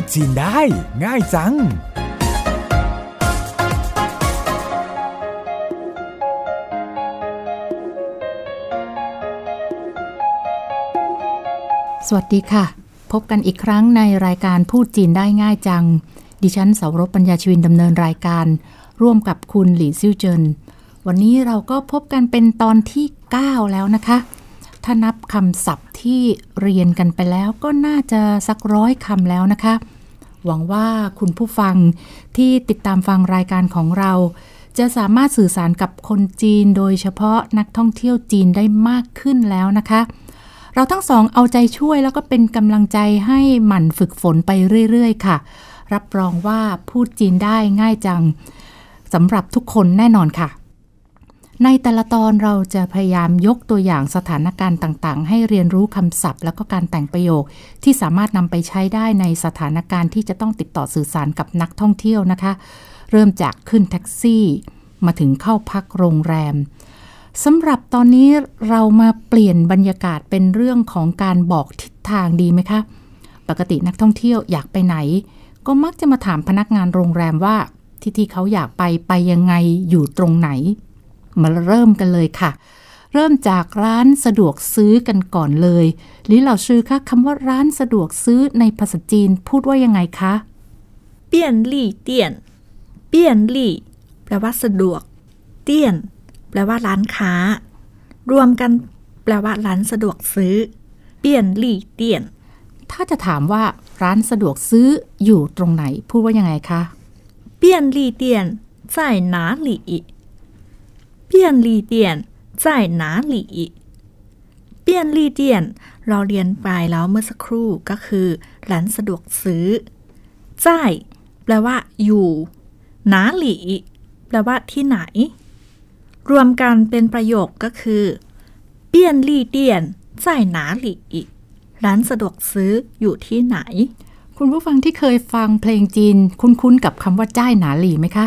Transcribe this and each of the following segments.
ดจีนได้ ง่ายจังสวัสดีค่ะ พบกันอีกครั้งในรายการพูดจีนได้ง่ายจัง ดิฉันเสารบปัญญาชวินดำเนินรายการ ร่วมกับคุณหลี่ซิ่วเจิน วันนี้เราก็พบกันเป็นตอนที่ 9 แล้วนะคะ ถ้านับคำศัพท์ที่เรียนกันไปแล้วก็น่าจะสักร้อยคำแล้วนะคะ หวังว่าคุณผู้ฟังที่ติดตามฟังรายการของเรา จะสามารถสื่อสารกับคนจีนโดยเฉพาะนักท่องเที่ยวจีนได้มากขึ้นแล้วนะคะ เราทั้งสองเอาใจช่วยแล้วก็เป็นกำลังใจให้หมั่นฝึกฝนไปเรื่อยๆ ค่ะ รับรองว่าพูดจีนได้ง่ายจังสำหรับทุกคนแน่นอนค่ะ ในแต่ละตอนเราจะพยายามยกตัวอย่างสถานการณ์ต่างๆ ให้เรียนรู้คำศัพท์ แล้วก็การแต่งประโยค ที่สามารถนำไปใช้ได้ในสถานการณ์ที่จะต้องติดต่อสื่อสารกับนักท่องเที่ยวนะคะ เริ่มจากขึ้นแท็กซี่ มาถึงเข้าพักโรงแรมสำหรับตอนนี้เรามาเปลี่ยนบรรยากาศเป็นเรื่องของการบอกทิศทางดีไหมคะ ปกตินักท่องเที่ยวอยากไปไหน ก็มักจะมาถามพนักงานโรงแรมว่าที่ที่เขาอยากไปไปยังไงอยู่ตรงไหน มาเริ่มกันเลยค่ะ เริ่มจากร้านสะดวกซื้อกันก่อนเลยหรือเหล่าซื้อคะคำว่าร้านสะดวกซื้อในภาษาจีนพูดว่ายังไงคะ 便利店便利แปลว่าสะดวก เตี้ยน แปลว่าร้านค้า รวมกันแปลว่าร้านสะดวกซื้อ เปี้ยนลี่เตี้ยน ถ้าจะถามว่าร้านสะดวกซื้ออยู่ตรงไหน พูดว่ายังไงคะ 便利店在哪里 便利店在哪里便利店เราเรียนไปแล้วเมื่อสักครู่ก็คือร้านสะดวกซื้อจ่ายแปลว่า อยู่หนาหลีแปลว่าที่ไหน รวมกันเป็นประโยคก็คือเปี้ยนลี่เตียนจ่ายหนาหลีร้านสะดวกซื้ออยู่ที่ไหน คุณผู้ฟังที่เคยฟังเพลงจีน คุ้นๆกับคำว่าจ้ายหนาหลีไหมคะ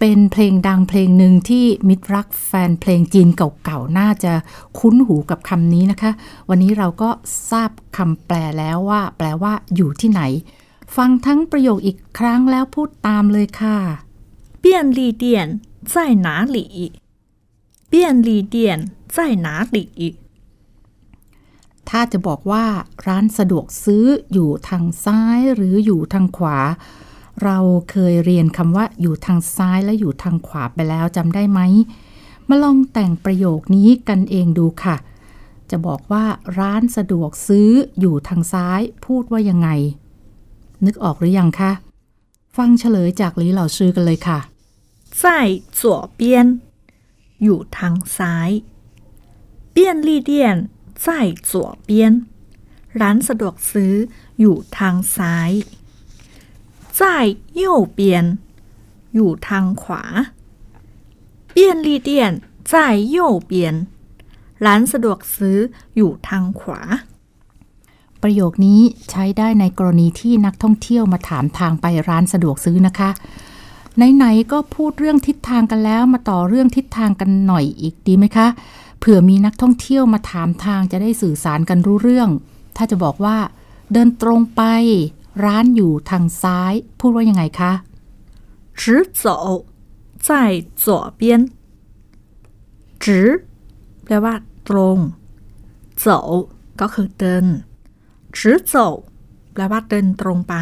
เป็นเพลงดังเพลงหนึ่งที่มิตรรักแฟนเพลงจีนเก่าๆ น่าจะคุ้นหูกับคำนี้นะคะ วันนี้เราก็ทราบคำแปลแล้วว่า แปลว่าอยู่ที่ไหน ฟังทั้งประโยคอีกครั้งแล้วพูดตามเลยค่ะ 便利店在哪里便利店在哪里 ถ้าจะบอกว่าร้านสะดวกซื้ออยู่ทางซ้ายหรืออยู่ทางขวา เราเคยเรียนคำว่าอยู่ทางซ้ายและอยู่ทางขวาไปแล้วจำได้ไหม มาลองแต่งประโยคนี้กันเองดูค่ะ จะบอกว่าร้านสะดวกซื้ออยู่ทางซ้าย พูดว่ายังไง นึกออกหรือยังคะ ฟังเฉลยจากลีเหล่าซื้อกันเลยค่ะ 在左边อยู่ทางซ้าย便利店在左边ร้านสะดวกซื้ออยู่ทางซ้าย 在右边อยู่ทางขวา便利店在右边ร้านสะดวกซื้ออยู่ทางขวา ประโยคนี้ใช้ได้ในกรณีที่นักท่องเที่ยวมาถามทางไปร้านสะดวกซื้อนะคะ ไหนๆก็พูดเรื่องทิศทางกันแล้วมาต่อเรื่องทิศทางกันหน่อยอีกดีไหมคะ เผื่อมีนักท่องเที่ยวมาถามทางจะได้สื่อสารกันรู้เรื่อง ถ้าจะบอกว่า เดินตรงไป ร้านอยู่ทางซ้าย พูดว่ายังไงคะ 直走在左边直แปลว่า ตรง走ก็คือเดิน直走แปลว่าเดินตรงไป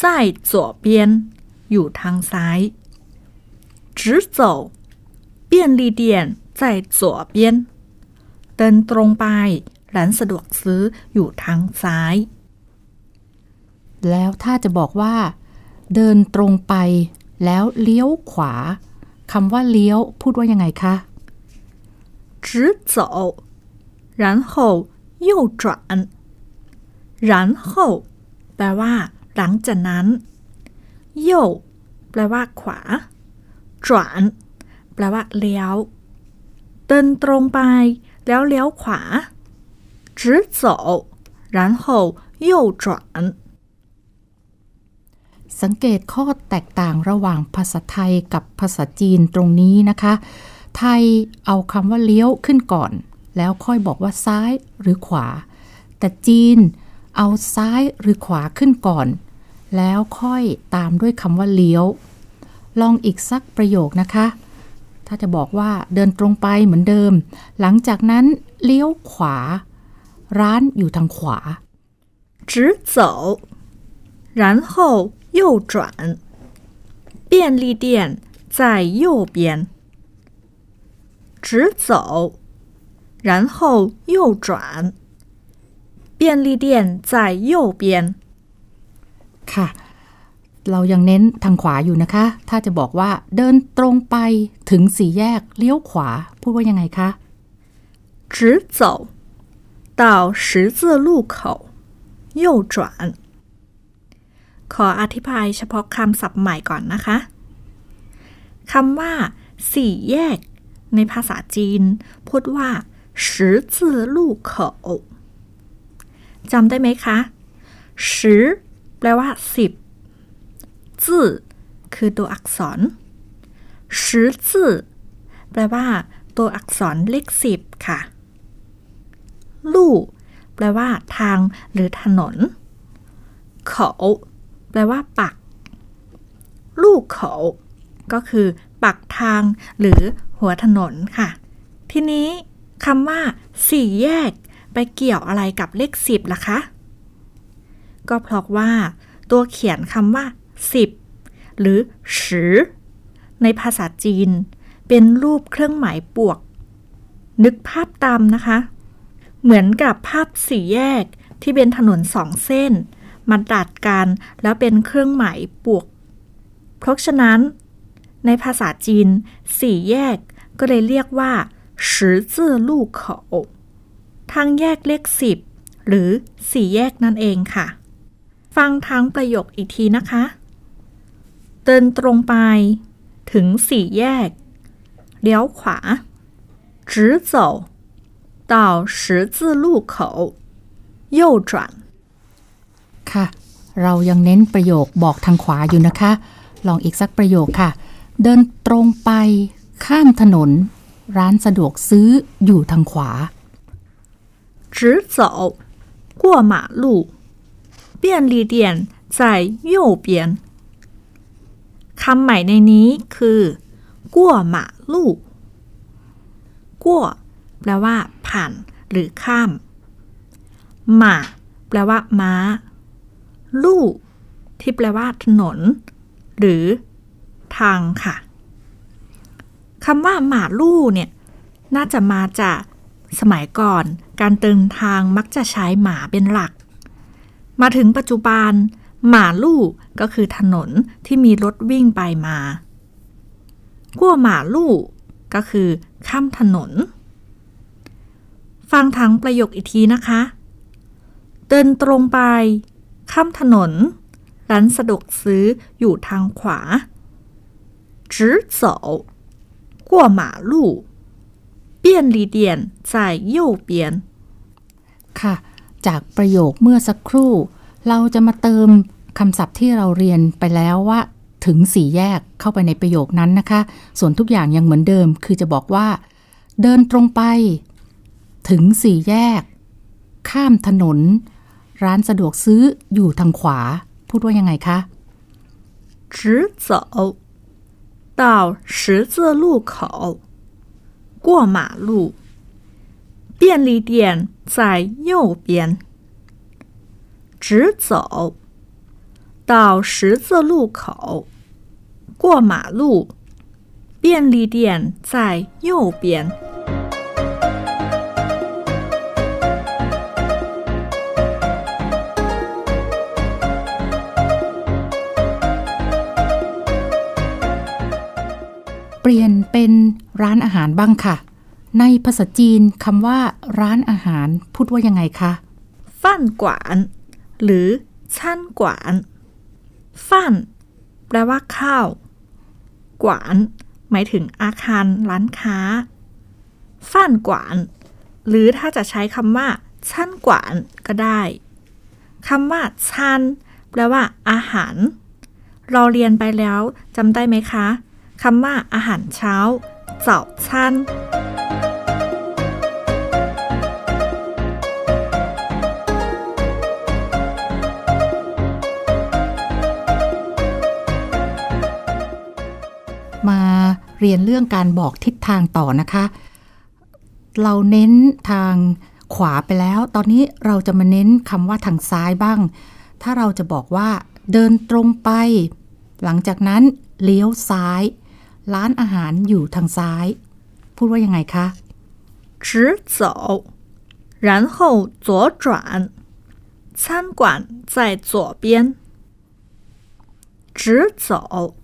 在左边อยู่ทางซ้าย直走便利店在左边เดินตรงไป ร้านสะดวกซื้ออยู่ทางซ้าย แล้วถ้าจะบอกว่า เดินตรงไป แล้วเลี้ยวขวาคำว่าเลี้ยว พูดว่ายังไงคะ 直走然后右转然后แปลว่า หลังจากนั้นโยแปลว่า ขวา转แปลว่า เลี้ยว เดินตรงไป แล้วเลี้ยวขวา直走然后右转 สังเกตข้อแตกต่างระหว่างภาษาไทยกับภาษาจีนตรงนี้นะคะ ไทยเอาคำว่าเลี้ยวขึ้นก่อน แล้วค่อยบอกว่าซ้ายหรือขวา แต่จีน เอาซ้ายหรือขวาขึ้นก่อน แล้วค่อยตามด้วยคำว่าเลี้ยว ลองอีกสักประโยคนะคะ ถ้าจะบอกว่าเดินตรงไปเหมือนเดิม หลังจากนั้นเลี้ยวขวา ร้านอยู่ทางขวา 直走，然后 右转。便利店在右边。直走，然后右转。便利店在右边。 ค่ะ เรายังเน้นทางขวาอยู่นะคะ ถ้าจะบอกว่าเดินตรงไปถึงสี่แยกเลี้ยวขวา พูดว่ายังไงคะ 直走到十字路口，右转。 ขออธิบายเฉพาะคำศัพท์ใหม่ก่อนนะคะคำว่า สี่แยก ในภาษาจีน พูดว่าสิจือลู่เขอจำได้ไหมคะสิแปลว่าสิบจื่อคือตัวอักษรสิจื่อแปลว่า ตัวอักษรเลขสิบค่ะ ลู่แปลว่าทางหรือถนน เขา แปลว่า ปัก ลู่เขา ก็คือ ปักทางหรือหัวถนนค่ะ ทีนี้คำว่า สี่แยก ไปเกี่ยวอะไรกับเลขสิบล่ะคะ ก็เพราะว่า ตัวเขียนคำว่าสิบหรือสือในภาษาจีน เป็นรูปเครื่องหมายบวก นึกภาพตามนะคะ เหมือนกับภาพสี่แยกที่เป็นถนนสองเส้น มาดัดกันแล้วเป็นเครื่องหมายบวก เพราะฉะนั้น ในภาษาจีน สี่แยกก็เลยเรียกว่า十字路口ทางแยกเลขสิบหรือสี่แยกนั่นเองค่ะ ฟังทั้งประโยคอีกทีนะคะ เดินตรงไป ถึงสี่แยก เลี้ยวขวา直走到十字路口右转 ค่ะ เรายังเน้นประโยคบอกทางขวาอยู่นะคะ ลองอีกสักประโยคค่ะ เดินตรงไป ข้ามถนน ร้านสะดวกซื้ออยู่ทางขวา 直走过马路便利店在右边คำใหม่ในนี้คือกั่วหมาลู่กั่วแปลว่า ผ่าน หรือข้ามหมาแปลว่า ม้า ลู่ที่แปลว่าถนน หรือทางค่ะคำว่าหมาลู่เนี่ยน่าจะมาจากสมัยก่อน การเดินทางมักจะใช้หมาเป็นหลัก มาถึงปัจจุบัน หมาลู่ก็คือถนนที่มีรถวิ่งไปมากั้วหมาลู่ก็คือข้ามถนน ฟังทั้งประโยคอีกทีนะคะ เดินตรงไป ข้ามถนน ร้านสะดวกซื้ออยู่ทางขวา直走过马路便利店在右边 ค่ะ จากประโยคเมื่อสักครู่ เราจะมาเติมคำศัพท์ที่เราเรียนไปแล้วว่า ถึงสี่แยกเข้าไปในประโยคนั้นนะคะ ส่วนทุกอย่างยังเหมือนเดิม คือจะบอกว่า เดินตรงไป ถึงสี่แยก ข้ามถนน ร้านสะดวกซื้ออยู่ทางขวา พูดว่ายังไงคะ 直走到十字路口过马路便利店在右边直走到十字路口过马路便利店在右边 ปลี่ยนเป็นร้านอาหารบ้างค่ะ ในภาษาจีนคำว่าร้านอาหารพูดว่ายังไงคะฟ่านกวานหรือชั้นกวานฟ่านแปลว่าข้าว กวาน หมายถึงอาคารร้านค้าฟ่านกวาน หรือถ้าจะใช้คำว่าชั้นกวานก็ได้คำว่าชันแปลว่าอาหาร เราเรียนไปแล้วจำได้ไหมคะ คำว่าอาหารเช้าเจ้าชันมาเรียนเรื่องการบอกทิศทางต่อนะคะ เราเน้นทางขวาไปแล้ว ตอนนี้เราจะมาเน้นคำว่าทางซ้ายบ้าง ถ้าเราจะบอกว่า เดินตรงไป หลังจากนั้นเลี้ยวซ้าย ร้านอาหารอยู่ทางซ้าย พูดว่ายังไงคะ 直走，然后左转，餐馆在左边。直走，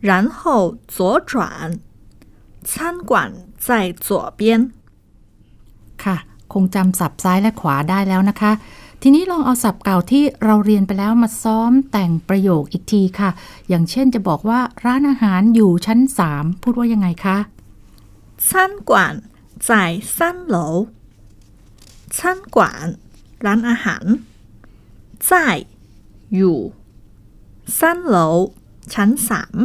然后左转，餐馆在左边。 ค่ะ คงจำศัพท์ซ้ายและขวาได้แล้วนะคะ ทีนี้ลองเอาศัพท์เก่าที่เราเรียนไปแล้วมาซ้อมแต่งประโยคอีกทีค่ะ อย่างเช่นจะบอกว่าร้านอาหารอยู่ชั้น 3 พูดว่ายังไงคะ 餐馆在三楼。餐馆ร้านอาหาร在อยู่三楼ชั้นสาม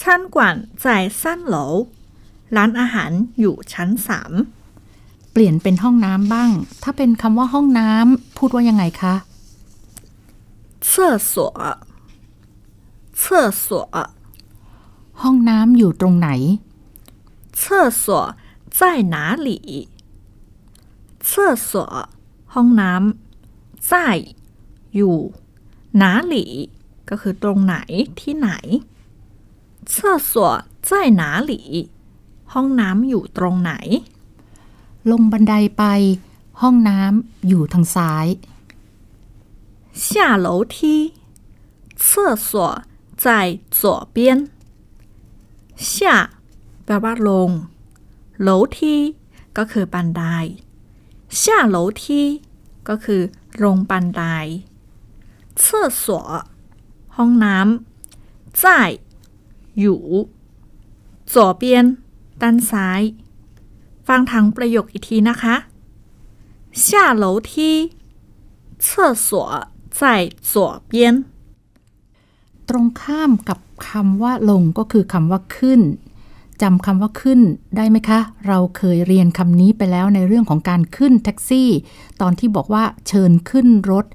餐馆在三楼ร้านอาหารอยู่ชั้นสาม เปลี่ยนเป็นห้องน้ำบ้าง ถ้าเป็นคำว่าห้องน้ำพูดว่ายังไงคะ 厕所厕所 ห้องน้ำอยู่ตรงไหน 厕所在哪里厕所ห้องน้ำ在อยู่哪里ก็คือตรงไหนที่ไหน厕所在哪里ห้องน้ำอยู่ตรงไหน ลงบันไดไป ห้องน้ำอยู่ทางซ้าย 下楼梯厕所在左边下แปลว่าลง楼梯ก็คือบันได下楼梯ก็คือลงบันได厕所ห้องน้ำ在อยู่左边ด้านซ้าย ฟังทั้งประโยคอีกทีนะคะ下楼梯厕所在左边 ตรงข้ามกับคำว่าลงก็คือคำว่าขึ้นจำคำว่าขึ้นได้ไหมคะ เราเคยเรียนคำนี้ไปแล้วในเรื่องของการขึ้นแท็กซี่ ตอนที่บอกว่าเชิญขึ้นรถ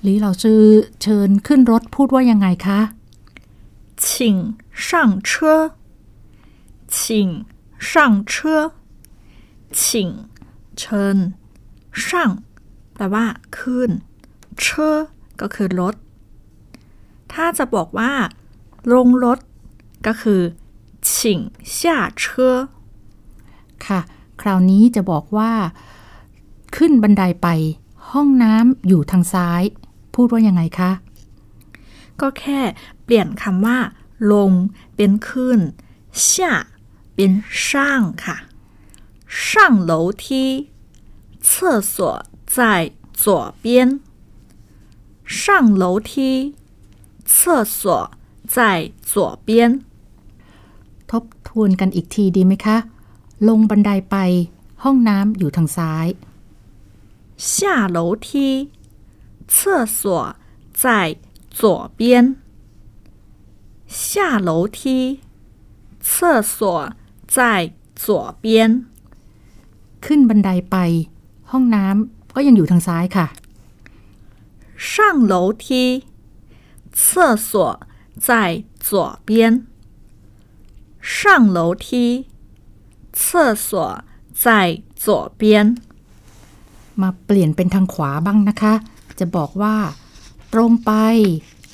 หรือเราชื่อเชิญขึ้นรถพูดว่ายังไงคะ 请上车请上车 请เชิญ上แปลว่าขึ้นเชอก็คือรถ ถ้าจะบอกว่า ลงรถ ก็คือ请下车 ค่ะ คราวนี้จะบอกว่า ขึ้นบันไดไป ห้องน้ำอยู่ทางซ้าย พูดว่ายังไงคะ ก็แค่เปลี่ยนคำว่า ลงเป็นขึ้น下เป็นช่างค่ะ 上楼梯厕所在左边上楼梯厕所在左边 ทบทวนกันอีกทีดีไหมคะ ลงบันไดไป ห้องน้ำอยู่ทางซ้าย 下楼梯厕所在左边下楼梯厕所在左边 ขึ้นบันไดไป ห้องน้ำก็ยังอยู่ทางซ้ายค่ะ 上楼梯厕所在左边上楼梯厕所在左边 มาเปลี่ยนเป็นทางขวาบ้างนะคะ จะบอกว่า ตรงไป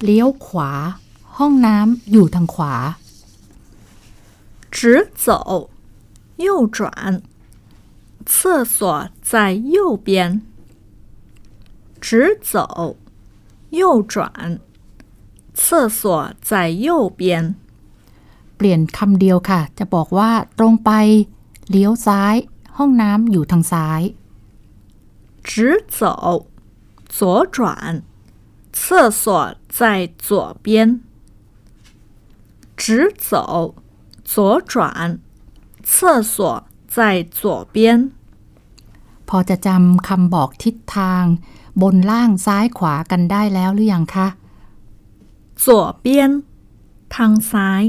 เลี้ยวขวา ห้องน้ำอยู่ทางขวา 直走右转 厕所在右边直走右转厕所在右边 เปลี่ยนคำเดียวค่ะ จะบอกว่า ตรงไป เลี้ยวซ้าย ห้องน้ำอยู่ทางซ้าย 直走左转厕所在左边直走左转厕所在左边 พอจะจำคำบอกทิศทาง บนล่างซ้ายขวากันได้แล้วหรือยังคะ 左边ทางซ้าย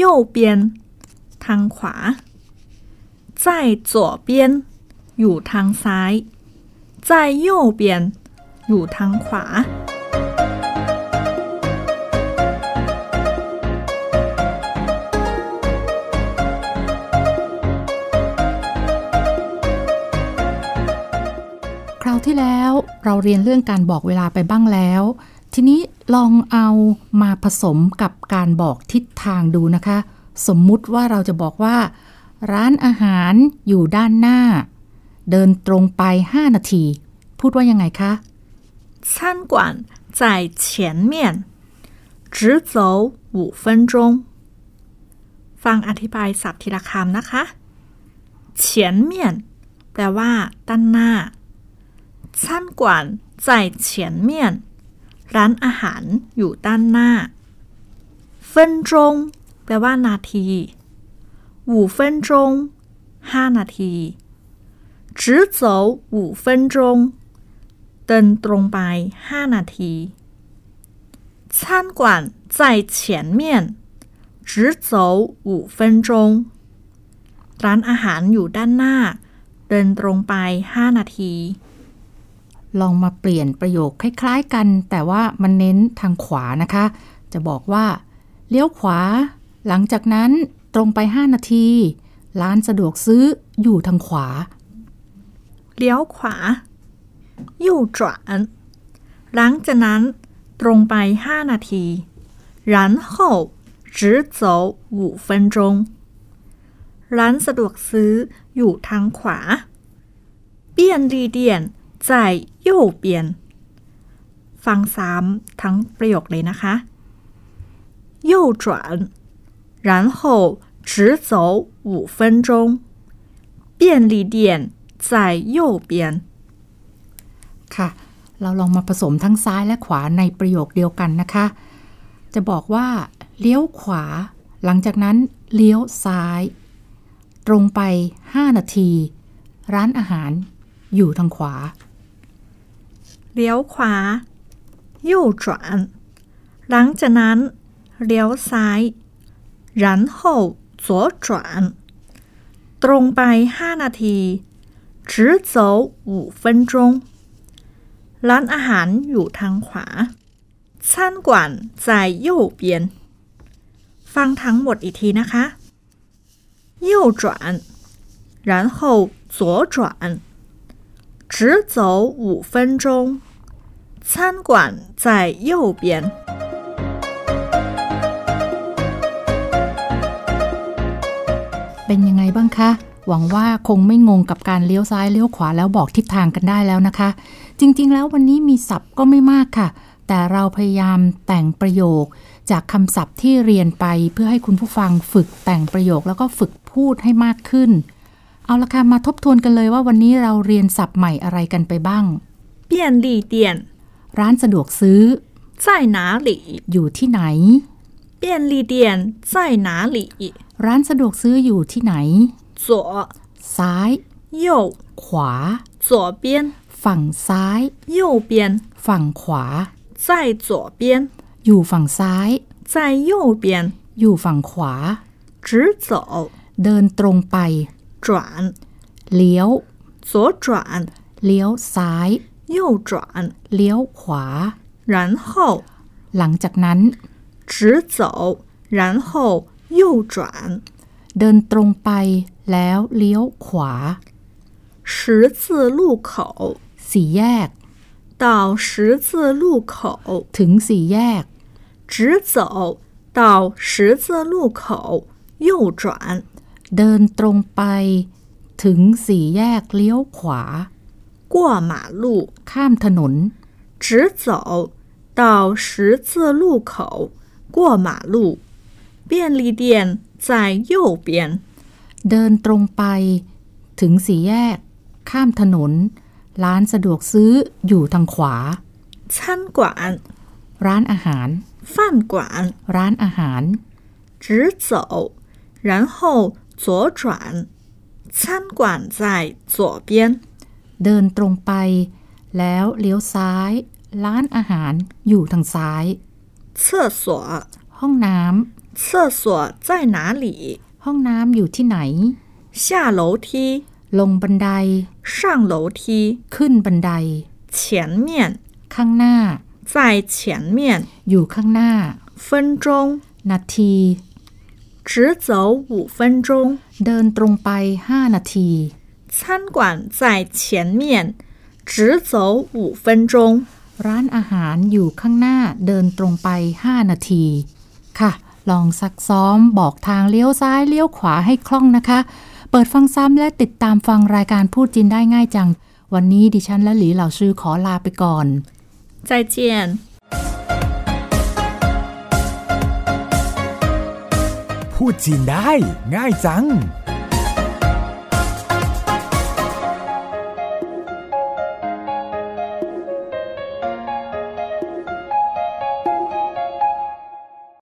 右边ทางขวา在左边อยู่ทางซ้าย在右边อยู่ทางขวา วที่แล้วเราเรียนเรื่องการบอกเวลาไปบ้างแล้ว ทีนี้ลองเอามาผสมกับการบอกทิศทางดูนะคะ สมมุติว่าเราจะบอกว่า ร้านอาหารอยู่ด้านหน้า เดินตรงไป 5 นาที พูดว่ายังไงคะ 餐馆在前面，直走五分钟。ฟังอธิบายศัพท์ทีละคำนะคะ前面แปลว่า ด้านหน้า 餐馆在前面ร้านอาหารอยู่ด้านหน้า分钟แปลว่า นาที五分钟ห้านาที直走五分钟เดินตรงไป 5 นาที餐馆在前面直走五分钟ร้านอาหารอยู่ด้านหน้า เดินตรงไป 5 นาที ลองมาเปลี่ยนประโยคคล้ายๆกัน แต่ว่ามันเน้นทางขวานะคะ จะบอกว่า เลี้ยวขวา หลังจากนั้นตรงไป 5 นาที ร้านสะดวกซื้ออยู่ทางขวา เลี้ยวขวา右转หลังจากนั้น ตรงไป 5 นาที然后直走五分钟ร้านสะดวกซื้ออยู่ทางขวา便利店在 右边ฟังซ้ำทั้งประโยคเลยนะคะ右转然后直走五分钟便利店在右边 ค่ะ เราลองมาผสมทั้งซ้ายและขวาในประโยคเดียวกันนะคะ จะบอกว่า เลี้ยวขวา หลังจากนั้น เลี้ยวซ้าย ตรงไป 5 นาที ร้านอาหารอยู่ทางขวา เลี้ยวขวา右转หลังจากนั้น เลี้ยวซ้าย然后左转ตรงไป 5 นาที直走五分钟ร้านอาหารอยู่ทางขวา餐馆在右边ฟังทั้งหมดอีกทีนะคะ右转然后左转直走五分钟 餐馆在右边。 เป็นยังไงบ้างคะ หวังว่าคงไม่งงกับการเลี้ยวซ้ายเลี้ยวขวาแล้วบอกทิศทางกันได้แล้วนะคะ จริงๆ แล้ววันนี้มีศัพท์ก็ไม่มากค่ะ แต่เราพยายามแต่งประโยค จากคำศัพท์ที่เรียนไปเพื่อให้คุณผู้ฟังฝึกแต่งประโยคแล้วก็ฝึกพูดให้มากขึ้น เอาละค่ะมาทบทวนกันเลยว่าวันนี้เราเรียนศัพท์ใหม่อะไรกันไปบ้าง 便利店 ร้านสะดวกซื้อ 在哪里？ อยู่ที่ไหน 便利店在哪里？ ร้านสะดวกซื้ออยู่ที่ไหน 左、 ซ้าย 右、 ขวา 左边、 ฝั่งซ้าย 右边、 ฝั่งขวา 在左边、 อยู่ฝั่งซ้าย 在右边， อยู่ฝั่งขวา 直走、 เดินตรงไป 转、 เลี้ยว 左转、 เลี้ยวซ้าย 右转， เลี้ยวขวา 然后 หลังจากนั้น 直走，然后右转。 เดินตรงไป แล้วเลี้ยวขวา 十字路口 สี่แยก 到十字路口， ถึงสี่แยก 直走到十字路口，右转， เดินตรงไป ถึงสี่แยกเลี้ยวขวา 过马路， ข้ามถนน 直走到十字路口，过马路。便利店在右边， เดินตรงไป ถึงสี่แยก ข้ามถนน ร้านสะดวกซื้ออยู่ทางขวา 餐馆、 ร้านอาหาร 饭馆， ร้านอาหาร 直走，然后左转。餐馆在左边， เดินตรงไป แล้วเลี้ยวซ้าย ร้านอาหารอยู่ทางซ้าย 厕所， ห้องน้ 厕所在哪里？ ำ ห้องน้ำอยู่ที่ไหน 下楼梯， ลงบันได 上楼梯， ขึ้นบันได 前面， ข้างหน้า 在前面， อยู่ข้างหน้า 分钟， นาที 直走五分钟。 เดินตรงไป 5 นาที 餐馆在前面，直 直走五分钟。 ร้านอาหารอยู่ข้างหน้าเดินตรงไป 5 นาที ค่ะ ลองซักซ้อมบอกทางเลี้ยวซ้ายเลี้ยวขวาให้คล่องนะคะ เปิดฟังซ้ำและติดตามฟังรายการพูดจีนได้ง่ายจัง วันนี้ดิฉันและหลีเหล่าชื่อขอลาไปก่อน 再见。พูดจีนได้ง่ายจัง